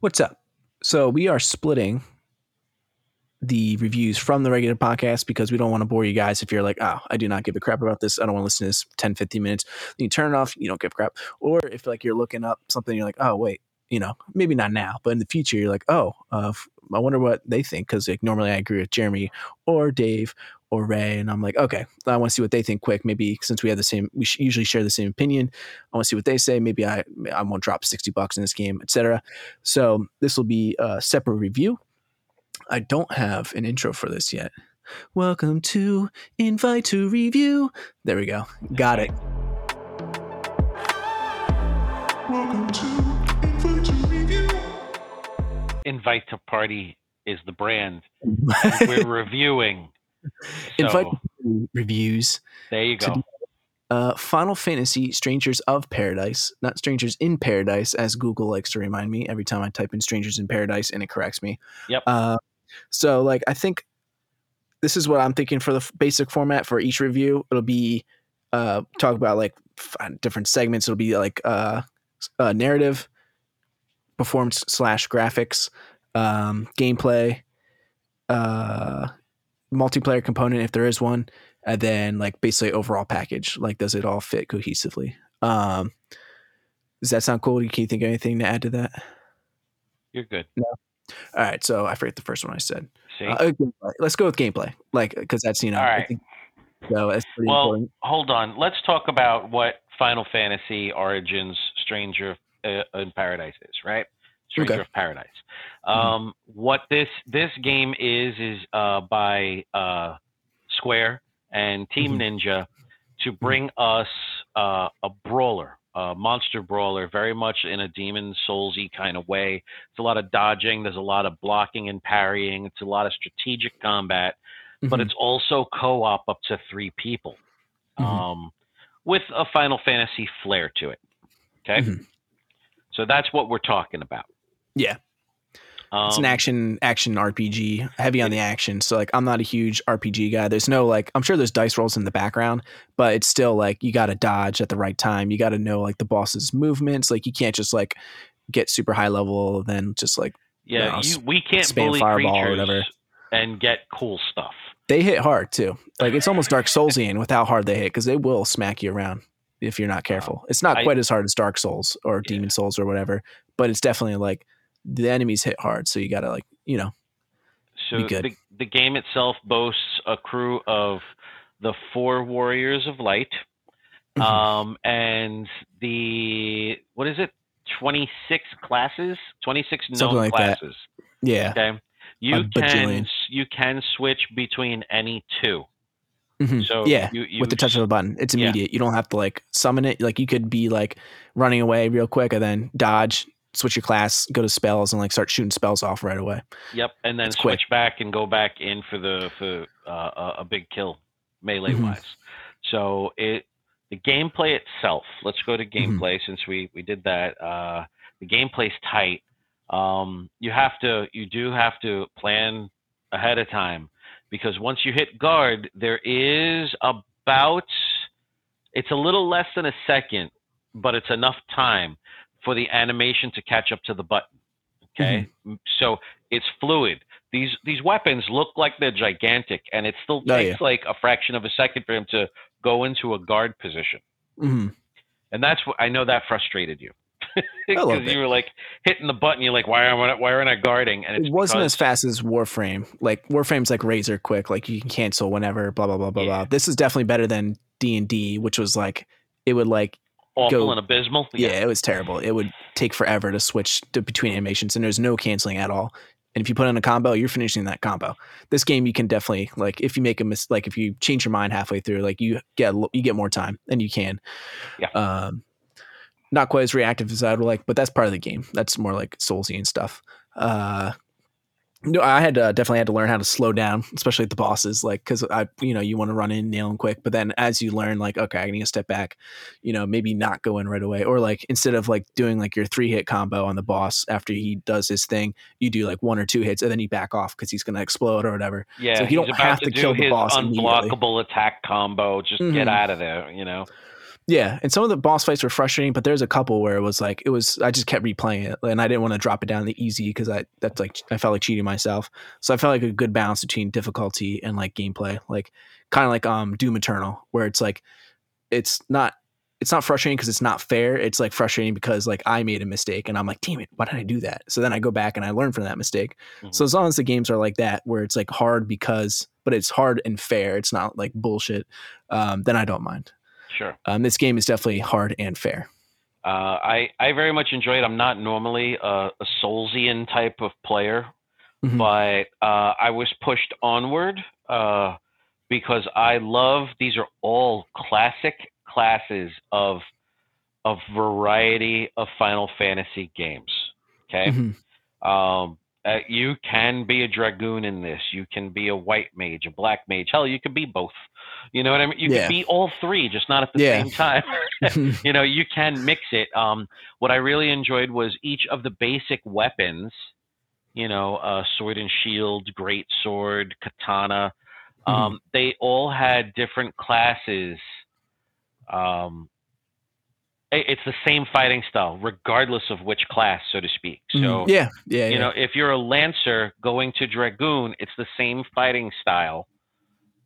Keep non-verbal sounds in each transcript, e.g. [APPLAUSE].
What's up? So we are splitting the reviews from the regular podcast because we don't want to bore you guys if you're like, oh, I do not give a crap about this. I don't want to listen to this 10, 15 minutes. Then you turn it off, you don't give a crap. Or if like you're looking up something, you're like, oh, wait, you know, maybe not now, but in the future, you're like, oh, uh, I wonder what they think. Cause like normally I agree with Jeremy or Dave or Ray. And I'm like, okay, I want to see what they think quick. Maybe since we have the same, we usually share the same opinion. I want to see what they say. Maybe I, I won't drop 60 bucks in this game, etc. So this will be a separate review. I don't have an intro for this yet. Welcome to Invite to Review. There we go. Got it. Welcome to Invite to Review. invite to party is the brand [LAUGHS] we're reviewing. So, Invite Reviews. there you go. Uh, Final Fantasy Strangers of Paradise, not Strangers in Paradise, as Google likes to remind me every time I type in Strangers in Paradise and it corrects me. Yep. Uh, so, like, I think this is what I'm thinking for the f- basic format for each review. It'll be uh, talk about like f- uh, different segments. It'll be like uh, uh, narrative, performance slash graphics, um, gameplay, uh, multiplayer component if there is one, and then like basically overall package. Like, does it all fit cohesively? Um, does that sound cool? Can you think of anything to add to that? You're good. All right, so I forget the first one I said. See? Uh. Let's go with gameplay, like because that's you know. All I think, so well, important. hold on. Let's talk about what Final Fantasy Origins Stranger uh, in Paradise is, right? Stranger Okay. of Paradise. Um, What this this game is is uh, by uh, Square and Team Ninja to bring us uh, a brawler, a monster brawler, very much in a Demon Soulsy kind of way. It's a lot of dodging. There's a lot of blocking and parrying. It's a lot of strategic combat but Mhm. it's also co-op up to three people um, with a final fantasy flair to it okay so that's what we're talking about Yeah. um, it's an action action RPG, heavy on the action. So like I'm not a huge RPG guy. There's no like I'm sure there's dice rolls in the background, but it's still like you got to dodge at the right time. You got to know like the boss's movements. Like you can't just like get super high level then just like yeah know, you, we can't spam bully fireball or whatever. and get cool stuff they hit hard too. Like it's almost Dark [LAUGHS] Soulsian with how hard they hit because they will smack you around if you're not careful. It's not I- quite as hard as Dark Souls or Yeah. Demon Souls or whatever, but it's definitely like the enemies hit hard. So you got to like you know so Be good. the, the game itself boasts a crew of the four warriors of light Mhm. um, and the what is it 26 classes 26 known Something like that. classes yeah. Okay. You A can you can switch between any two. Mhm. So yeah, you, you with the touch of a button. It's yeah. immediate. You don't have to like summon it. Like you could be like running away real quick and then dodge, switch your class, go to spells, and like start shooting spells off right away. Yep, and then It's quick. switch back and go back in for the for uh, a- big kill melee Mhm. wise. So it the gameplay itself. Let's go to Mm-hmm. gameplay since we we did that. Uh, the gameplay's tight. Um, you have to you do have to plan ahead of time because once you hit guard, there is about it's a little less than a second, but it's enough time for the animation to catch up to the button. Okay, Mm-hmm. so it's fluid. These these weapons look like they're gigantic, and it still Oh, takes like a fraction of a second for him to go into a guard position. hmm And that's what I know that frustrated you because [LAUGHS] you were like hitting the button. You're like, why am I why aren't I guarding? And it's It wasn't because- as fast as Warframe. Like Warframe's like razor quick. Like you can cancel whenever. Blah blah blah blah Yeah. blah. This is definitely better than D and D, which was like it would like awful go- and abysmal. yeah. it was terrible. It would take forever to switch to, between animations, and there's no canceling at all. And if you put in a combo, you're finishing that combo. This game, you can definitely like if you make a mis like if you change your mind halfway through, like you get you get more time, and you can. Yeah. Um, not quite as reactive as I would like, but that's part of the game. That's more like Soulsy and stuff. Uh, no, I had to, definitely had to learn how to slow down, especially at the bosses, like because I, you know, you want to run in, nail them quick, but then as you learn, like, okay, I need to step back, you know, maybe not go in right away, or like instead of like doing like your three hit combo on the boss after he does his thing, you do like one or two hits and then you back off because he's gonna explode or whatever. Yeah, So you don't have to, to kill the his boss unblockable attack combo. Just Mhm. get out of there, you know. Yeah, and some of the boss fights were frustrating, but there's a couple where it was like it was I just kept replaying it, and I didn't want to drop it down the easy because I that's like I felt like cheating myself. So I felt like a good balance between difficulty and like gameplay, like kind of like um Doom Eternal, where it's like it's not it's not frustrating because it's not fair. It's like frustrating because like I made a mistake and I'm like, damn it, why did I do that? So then I go back and I learn from that mistake. Mhm. So as long as the games are like that, where it's like hard because, but it's hard and fair, it's not like bullshit. Um, then I don't mind. Sure. Um, this game is definitely hard and fair. Uh, I I very much enjoy it. I'm not normally a, a Soulsian type of player, Mhm. but uh, I was pushed onward uh, because I love these are all classic classes of a variety of Final Fantasy games. Okay. Mhm. Um, uh, you can be a dragoon in this. You can be a white mage, a black mage. Hell, you could be both. You know what I mean? You Yeah. can be all three, just not at the Yeah. same time. [LAUGHS] [LAUGHS] you know, you can mix it. Um, what I really enjoyed was each of the basic weapons. You know, uh, sword and shield, great sword, katana. Um, They all had different classes. Um, it's the same fighting style, regardless of which class, so to speak. So Mhm. yeah, yeah, you yeah. know, if you're a lancer going to dragoon, it's the same fighting style.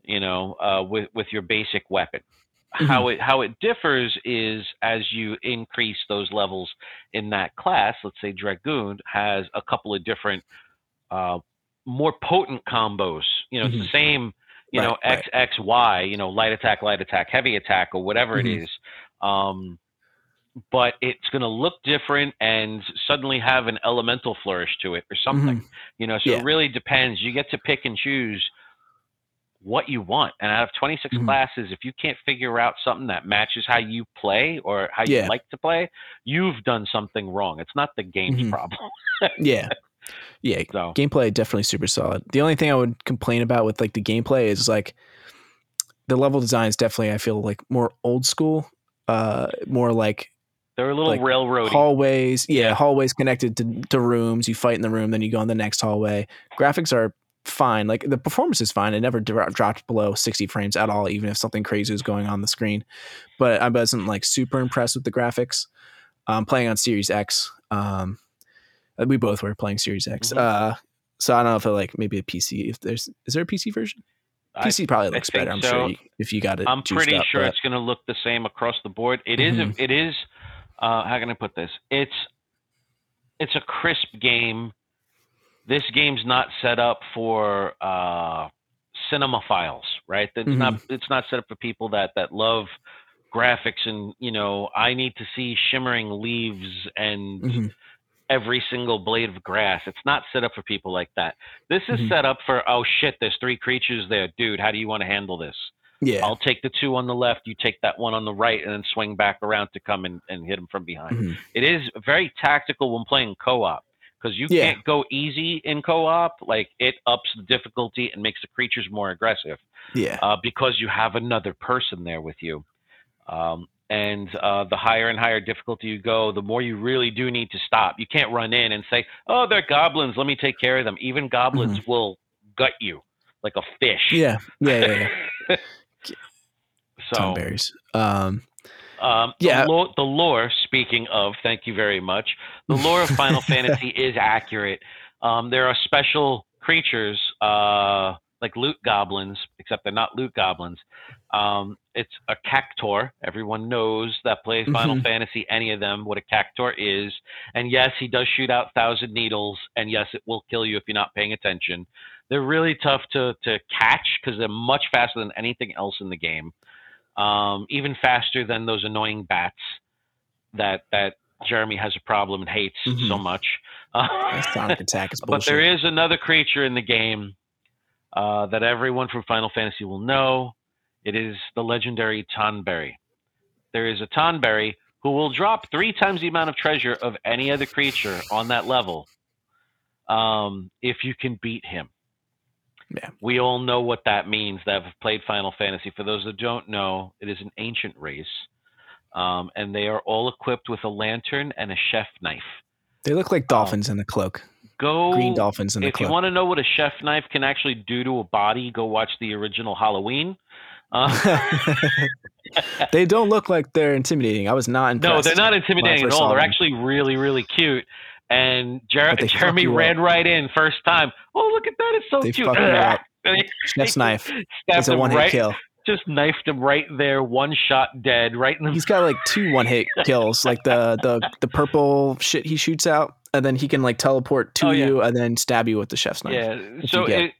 You know, uh, with with your basic weapon. Mm-hmm. How it how it differs is as you increase those levels in that class. Let's say dragoon has a couple of different, uh, more potent combos. You know, it's the same. You know, Mm-hmm. Right, X X Y. You know, light attack, light attack, heavy attack, or whatever Mhm. it is. Um, but it's going to look different and suddenly have an elemental flourish to it or something. Mhm. You know, so Yeah. it really depends. You get to pick and choose what you want. And out of 26 Mhm. classes, if you can't figure out something that matches how you play or how you like to play, you've done something wrong. It's not the game's Mhm. problem. yeah, [LAUGHS] yeah. So, Gameplay definitely super solid. The only thing I would complain about with like the gameplay is like the level design is definitely I feel like more old school, uh, more like they're a little like, railroady. hallways. Yeah, Yeah. hallways connected to, to rooms. You fight in the room, then you go in the next hallway. Graphics are fine. Like the performance is fine. It never dro- dropped below 60 frames at all, even if something crazy was going on the screen. But I wasn't like super impressed with the graphics. Um, playing on Series X. Um, uh, we both were playing Series X. Mhm. Uh, so I don't know if it like maybe a PC. If there's is there a PC version? I- PC probably looks better. I'm so. sure you, if you got it. I'm pretty up, sure but- it's going to look the same across the board. It is Mhm. A, it is. Uh, how can I put this? It's it's a crisp game. This game's not set up for uh, cinephiles, right? It's Mm-hmm. not it's not set up for people that that love graphics and you know I need to see shimmering leaves and Mhm. every single blade of grass. It's not set up for people like that. This is Mhm. set up for oh shit, there's three creatures there, dude. How do you want to handle this? Yeah. I'll take the two on the left, you take that one on the right, and then swing back around to come and, and hit him from behind. Mhm. It is very tactical when playing co-op because you Yeah. can't go easy in co-op. Like it ups the difficulty and makes the creatures more aggressive Yeah. uh, because you have another person there with you. Um, and uh, the higher and higher difficulty you go, the more you really do need to stop. You can't run in and say, "Oh, they're goblins. Let me take care of them." Even goblins will gut you like a fish. Mm-hmm. Yeah. Yeah. Yeah. yeah. [LAUGHS] so Tonberries. Um, Um, Yeah. The lore, the lore, speaking of, thank you very much. The lore of Final [LAUGHS] Fantasy is accurate. Um, there are special creatures uh, like loot goblins, except they're not loot goblins. Um, it's a cactuar. Everyone knows that plays Final Mhm. Fantasy, any of them, what a cactuar is. And yes, he does shoot out thousand needles, and yes, it will kill you if you're not paying attention. They're really tough to, to catch because they're much faster than anything else in the game um, even faster than those annoying bats that that Jeremy has a problem and hates so Mhm. much. Sonic Attack is [LAUGHS] but there is another creature in the game uh, that everyone from Final Fantasy will know. It is the legendary Tonberry. There is a Tonberry who will drop three times the amount of treasure of any other creature on that level um, if you can beat him. Yeah. We all know what that means that have played Final Fantasy. For those that don't know, it is an ancient race. Um, and they are all equipped with a lantern and a chef knife. They look like dolphins in a cloak. Go Green dolphins in a Oh, if you want to know what a chef knife can actually do to a body, go watch the original Halloween. Uh, [LAUGHS] [LAUGHS] they don't look like they're intimidating. I was not impressed. No, they're not intimidating at all. They're them. actually really, really cute. And Jer- But they fuck Jeremy you up. ran right in first time. Oh, look at that! It's so They cute. fuck you [LAUGHS] up. And he- Chef's [LAUGHS] knife. It's a one hit right, kill. Just knifed him right there, one shot dead, right in the. He's got like two one hit [LAUGHS] kills, like the the the purple shit he shoots out, and then he can like teleport to Oh, yeah. you and then stab you with the chef's knife. Yeah. So it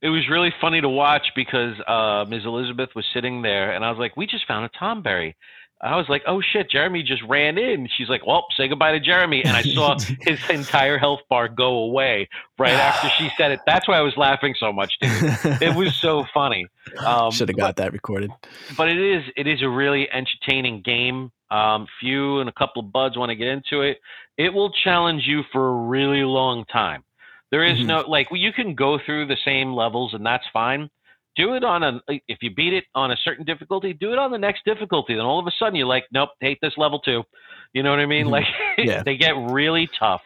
it was really funny to watch because uh, Ms. Elizabeth was sitting there, and I was like, "We just found a Tom Tonberry." I was like, "Oh shit!" Jeremy just ran in. She's like, "Well, say goodbye to Jeremy," and I saw [LAUGHS] his entire health bar go away right after she said it. That's why I was laughing so much. Dude. It was so [LAUGHS] funny. Um, Should have got that recorded. but it is it is a really entertaining game. Um, if you and a couple of buds want to get into it, it will challenge you for a really long time. There is Mhm. no like you can go through the same levels and that's fine. Do it on a if you beat it on a certain difficulty, do it on the next difficulty. Then all of a sudden you're like, nope, hate this level too. You know what I mean? Mhm. Like [LAUGHS] Yeah. they get really tough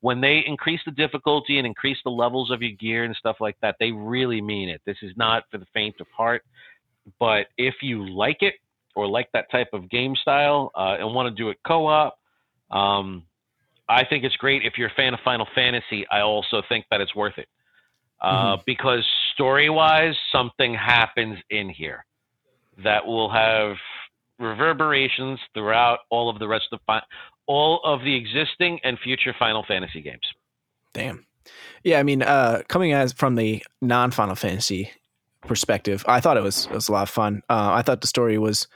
when they increase the difficulty and increase the levels of your gear and stuff like that. They really mean it. This is not for the faint of heart but if you like it or like that type of game style uh, and want to do it co-op um, i think it's great if you're a fan of final fantasy i also think that it's worth it uh, because story-wise something happens in here that will have reverberations throughout all of the rest of fi- all of the existing and future final fantasy games Damn. Yeah, I mean, uh, coming as from the non Final Fantasy perspective, I thought it was it was a lot of fun. Uh, I thought the story was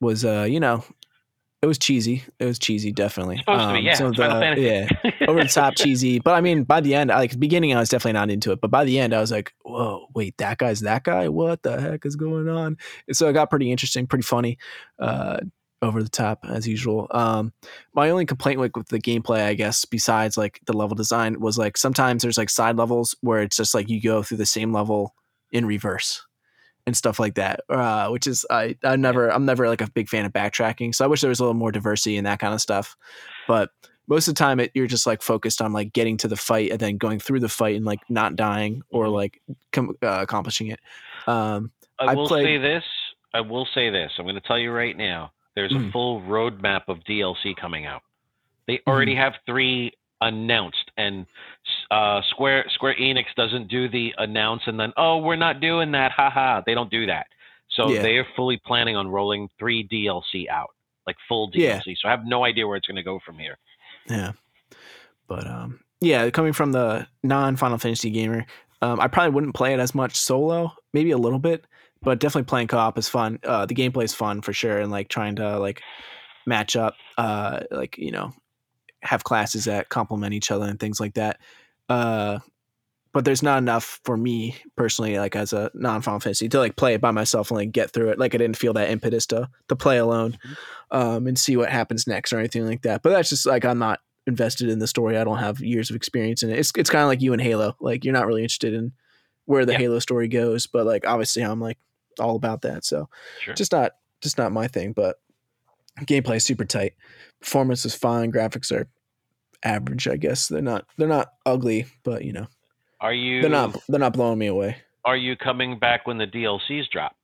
was uh, you know, it was cheesy. It was cheesy, definitely. supposed to be Um, yeah some the- yeah, over the top cheesy. [LAUGHS] But I mean, by the end, like beginning, I was definitely not into it. But by the end, I was like, "Whoa, wait, that guy's that guy? What the heck is going on?" And so it got pretty interesting, pretty funny, uh, over the top as usual. Um, my only complaint like with the gameplay, I guess, besides like the level design, was like sometimes there's like side levels where it's just like you go through the same level in reverse and stuff like that. Uh, which is I I never I'm never like a big fan of backtracking, so I wish there was a little more diversity in that kind of stuff. But most of the time, it, you're just like focused on like getting to the fight and then going through the fight and like not dying or Mhm. like com- uh, accomplishing it. Um, I I will played- say this. I will say this. I'm going to tell you right now. There's a Mhm. full roadmap of DLC coming out. They Mm-hmm. already have three announced, and uh, Square Square Enix doesn't do the announce and then oh we're not doing that, haha. They don't do that. So Yeah. they are fully planning on rolling three DLC out, like full Yeah. DLC. So I have no idea where it's going to go from here. Yeah. But um yeah, coming from the non Final Fantasy gamer, um, I probably wouldn't play it as much solo, maybe a little bit, but definitely playing co-op is fun. Uh the gameplay is fun for sure and like trying to like match up uh like, you know, have classes that complement each other and things like that. Uh but there's not enough for me personally, like as a non Final Fantasy, to like play it by myself and like get through it. Like I didn't feel that impetus to to play alone, um, and see what happens next or anything like that. But that's just like I'm not invested in the story. I don't have years of experience in it. It's it's kind of like you and Halo. Like you're not really interested in where the Yeah. Halo story goes, but like obviously I'm like all about that. So Sure. just not just not my thing. But gameplay is super tight. Performance is fine. Graphics are average, I guess. They're not they're not ugly, but you know Are you they're not they're not blowing me away. are you coming back when the DLCs drop?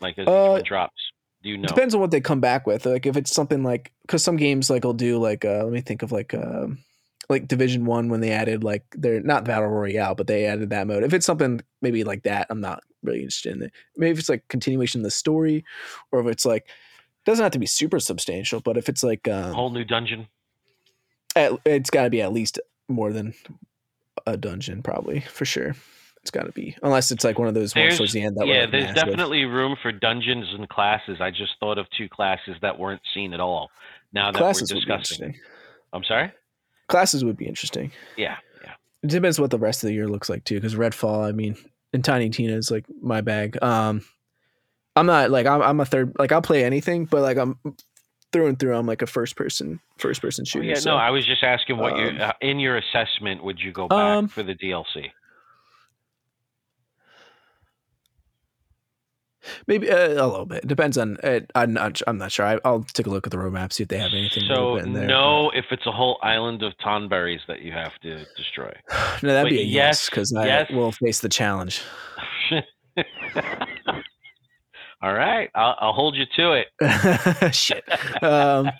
Like as Uh, drops? Do you know? Depends on what they come back with. Like if it's something like because some games like will do like uh let me think of like um like Division One when they added like they're not battle royale, but they added that mode. If it's something maybe like that, I'm not really interested in it. Maybe if it's like continuation of the story, or if it's like doesn't have to be super substantial, but if it's like um, Whole new dungeon. at, it's got to be at least more than a dungeon, probably for sure. It's got to be unless it's like one of those ones towards the end that yeah, there's definitely room for dungeons and classes. I just thought of two classes that weren't seen at all. Now that classes we're discussing. I'm sorry. Classes would be interesting. Yeah, yeah. It depends what the rest of the year looks like too. Because Redfall, I mean, and Tiny Tina is like my bag. Um, I'm not like I'm, I'm a third. Like I'll play anything, but like I'm through and through. I'm like a first person, first person Oh, shooter. yeah, so, no, I was just asking what you um, uh, in your assessment would you go back Um, for the DLC? maybe uh, a little bit. Depends on. It, I'm not. I'm not sure. I, I'll take a look at the roadmap, see if they have anything. So in there, no, if it's a whole island of tonberries that you have to destroy. [SIGHS] no, that'd be a yes yes, because I yes. will face the challenge. [LAUGHS] All right, I'll, I'll hold you to it. [LAUGHS] Shit. Um,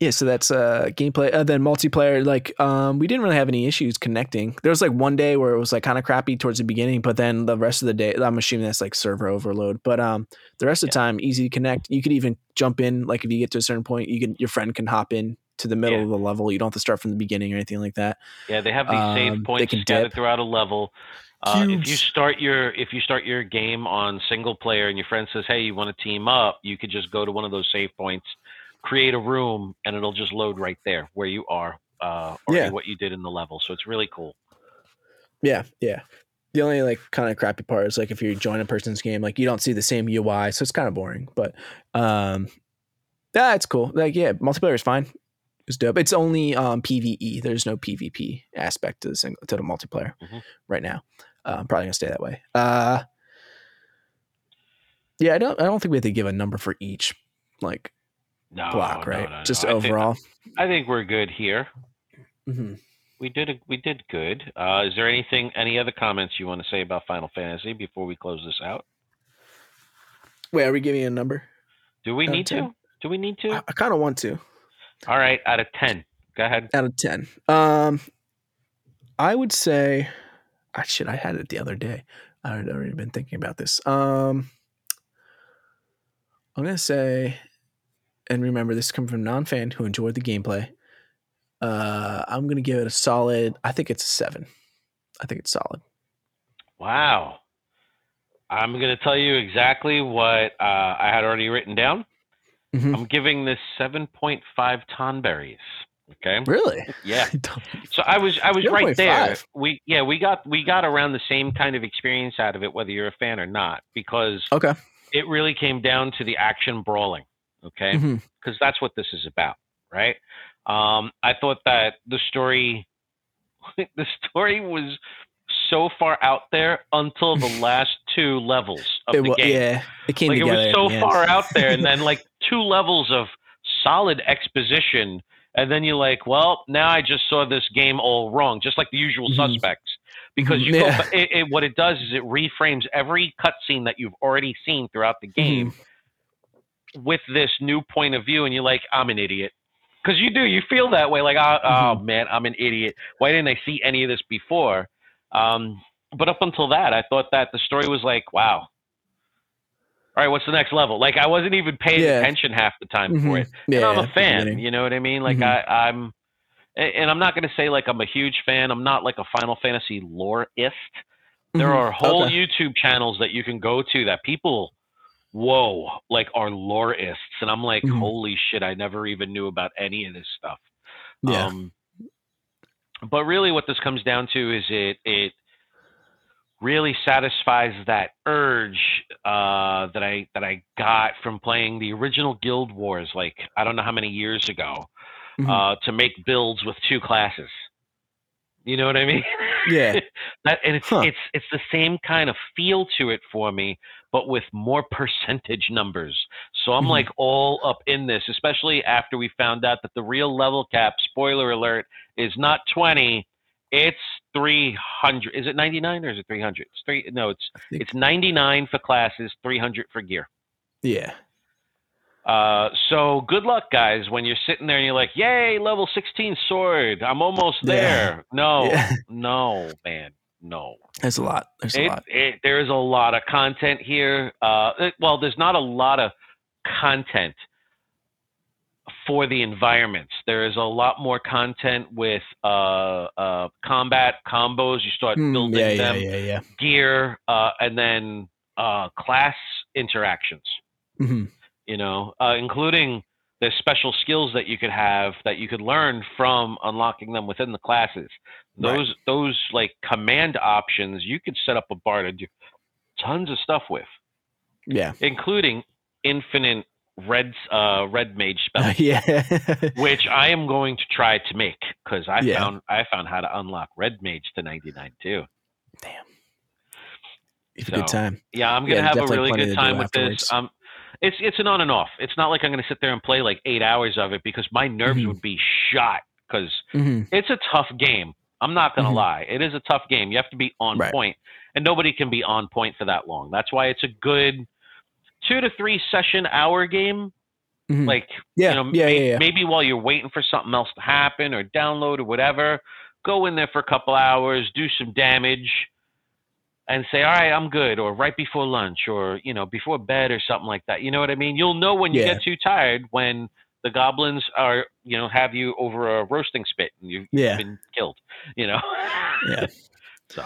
yeah, so that's uh gameplay. Uh, then multiplayer, like um, we didn't really have any issues connecting. There was like one day where it was like kind of crappy towards the beginning, but then the rest of the day, I'm assuming that's like server overload. But um, the rest of the time, easy to connect. You could even jump in, like if you get to a certain point, you can your friend can hop in to the middle Yeah. of the level. You don't have to start from the beginning or anything like that. Yeah, they have these Um, save points scattered dip. throughout a level. Uh, if you start your if you start your game on single player and your friend says, "Hey, you want to team up?" You could just go to one of those save points, create a room, and it'll just load right there where you are uh, or Yeah. what you did in the level. So it's really cool. Yeah, yeah. The only like kind of crappy part is like if you join a person's game, like you don't see the same UI, so it's kind of boring. But um, it's cool. Like yeah, multiplayer is fine. It's dope. It's only um PVE. There's no PvP aspect to the single to the multiplayer Mhm. right now. Uh, I'm probably gonna stay that way. Uh, yeah, I don't. I don't think we have to give a number for each like No, block, right? no, no. Just I think- overall. I think we're good here. hmm We did a, we did good. Uh, is there anything any other comments you want to say about Final Fantasy before we close this out? Wait, are we giving a number? Do we Out need to? Do we need to? I, I kind of want to. All right, out of ten. Go ahead. out of 10 um i would say ah, shit i had it the other day i had already been thinking about this um i'm gonna say and remember this comes from a non-fan who enjoyed the gameplay uh i'm gonna give it a solid i think it's a seven i think it's solid Wow. I'm going to tell you exactly what uh, I had already written down. Mhm. I'm giving this 7.5 tonberries. Okay. really Yeah. [LAUGHS] So I was I was right there. 7.5. We yeah we got we got around the same kind of experience out of it, whether you're a fan or not, because okay it really came down to the action brawling. Okay. Because that's what this is about, right? Um, I thought that the story, [LAUGHS] the story was so far out there until the [LAUGHS] last two levels of it, the wa- game. yeah it came like it was so far out there, and then like two levels of solid exposition, and then you're like, well, now I just saw this game all wrong, just like the usual Mhm. suspects. Because you yeah. ba- it, it, what it does is it reframes every cutscene that you've already seen throughout the game with this new point of view, and you're like, I'm an idiot. Because you do, you feel that way, like, oh, oh man, I'm an idiot. Why didn't I see any of this before? Um, but up until that, I thought that the story was like, wow. All right, what's the next level? Like I wasn't even paying Yeah. attention half the time Mhm. for it. yeah and I'm a fan, you know what I mean? Like Mhm. I, I'm, and I'm not going to say like I'm a huge fan. I'm not like a Final Fantasy loreist. There Mhm. are whole Okay. YouTube channels that you can go to that people, whoa, like are loreists, and I'm like, Mhm. holy shit, I never even knew about any of this stuff. yeah Um, but really, what this comes down to is it it really satisfies that urge uh, that I that I got from playing the original Guild Wars, like I don't know how many years ago, Mhm. uh, to make builds with two classes. You know what I mean? Yeah. [LAUGHS] that, and it's Huh. it's it's the same kind of feel to it for me, but with more percentage numbers. So I'm Mhm. like all up in this, especially after we found out that the real level cap, spoiler alert, is not 20, it's 300. Is it 99 or is it 300? It's three. No, it's it's 99 for classes, 300 for gear. yeah Uh, so good luck, guys, when you're sitting there and you're like, "Yay, level 16 sword! I'm almost Yeah. there." No, [LAUGHS] Yeah. no, man, no. there's a lot there's a lot it, there's a lot of content here. Uh, it- well, there's not a lot of content for the environments. There is a lot more content with uh, uh, combat combos. You start Hmm, building yeah them, yeah yeah gear, uh, and then uh, class interactions hmm you know, uh, including the special skills that you could have that you could learn from unlocking them within the classes. Right. Those those like command options you could set up a bar to do tons of stuff with, yeah including infinite red uh, red mage spells, [LAUGHS] yeah which I am going to try to make because I Yeah. found I found how to unlock red mage to 99 too. Damn. It's a good time Yeah, I'm gonna have a really good time with afterwards. this. Um, it's it's an on and off. It's not like I'm gonna sit there and play like eight hours of it because my nerves Mhm. would be shot. Because hmm it's a tough game. I'm not gonna Mhm. lie. It is a tough game. You have to be on Right. point, and nobody can be on point for that long. That's why it's a good two to three session hour game. Mhm. Like yeah, you know, yeah, may- yeah, yeah. maybe while you're waiting for something else to happen or download or whatever, go in there for a couple hours, do some damage, and say, "All right, I'm good," or right before lunch, or you know, before bed or something like that. You know what I mean? You'll know when you Yeah. get too tired when the goblins are, you know, have you over a roasting spit and you've Yeah. been killed. You know. Yeah. [LAUGHS] So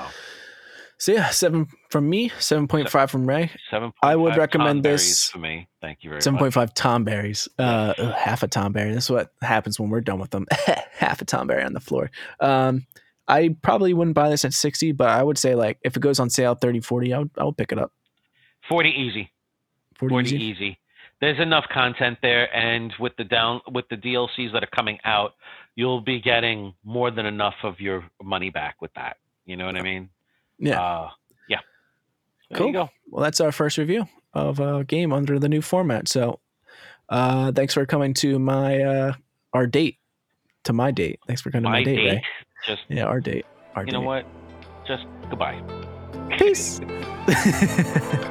So yeah, seven from me, seven point five from Ray, seven. I would recommend this- for me. Thank you very seven much. point five Tonberries. Uh, ugh, half a Tonberry. That's what happens when we're done with them. [LAUGHS] half a Tonberry on the floor. Um, I probably wouldn't buy this at sixty, but I would say like if it goes on sale 30, 40, I would I would pick it up. Forty easy. 40, 40 easy. easy. There's enough content there, and with the down with the DLCs that are coming out, you'll be getting more than enough of your money back with that. You know what I mean? Yeah. Uh, yeah. There Cool. Well, that's our first review of a game under the new format. So, uh, thanks for coming to my uh, our date, to my date. Thanks for coming My to my date, date. Just Yeah, our date. Our you date. know what? Just goodbye. Peace. [LAUGHS]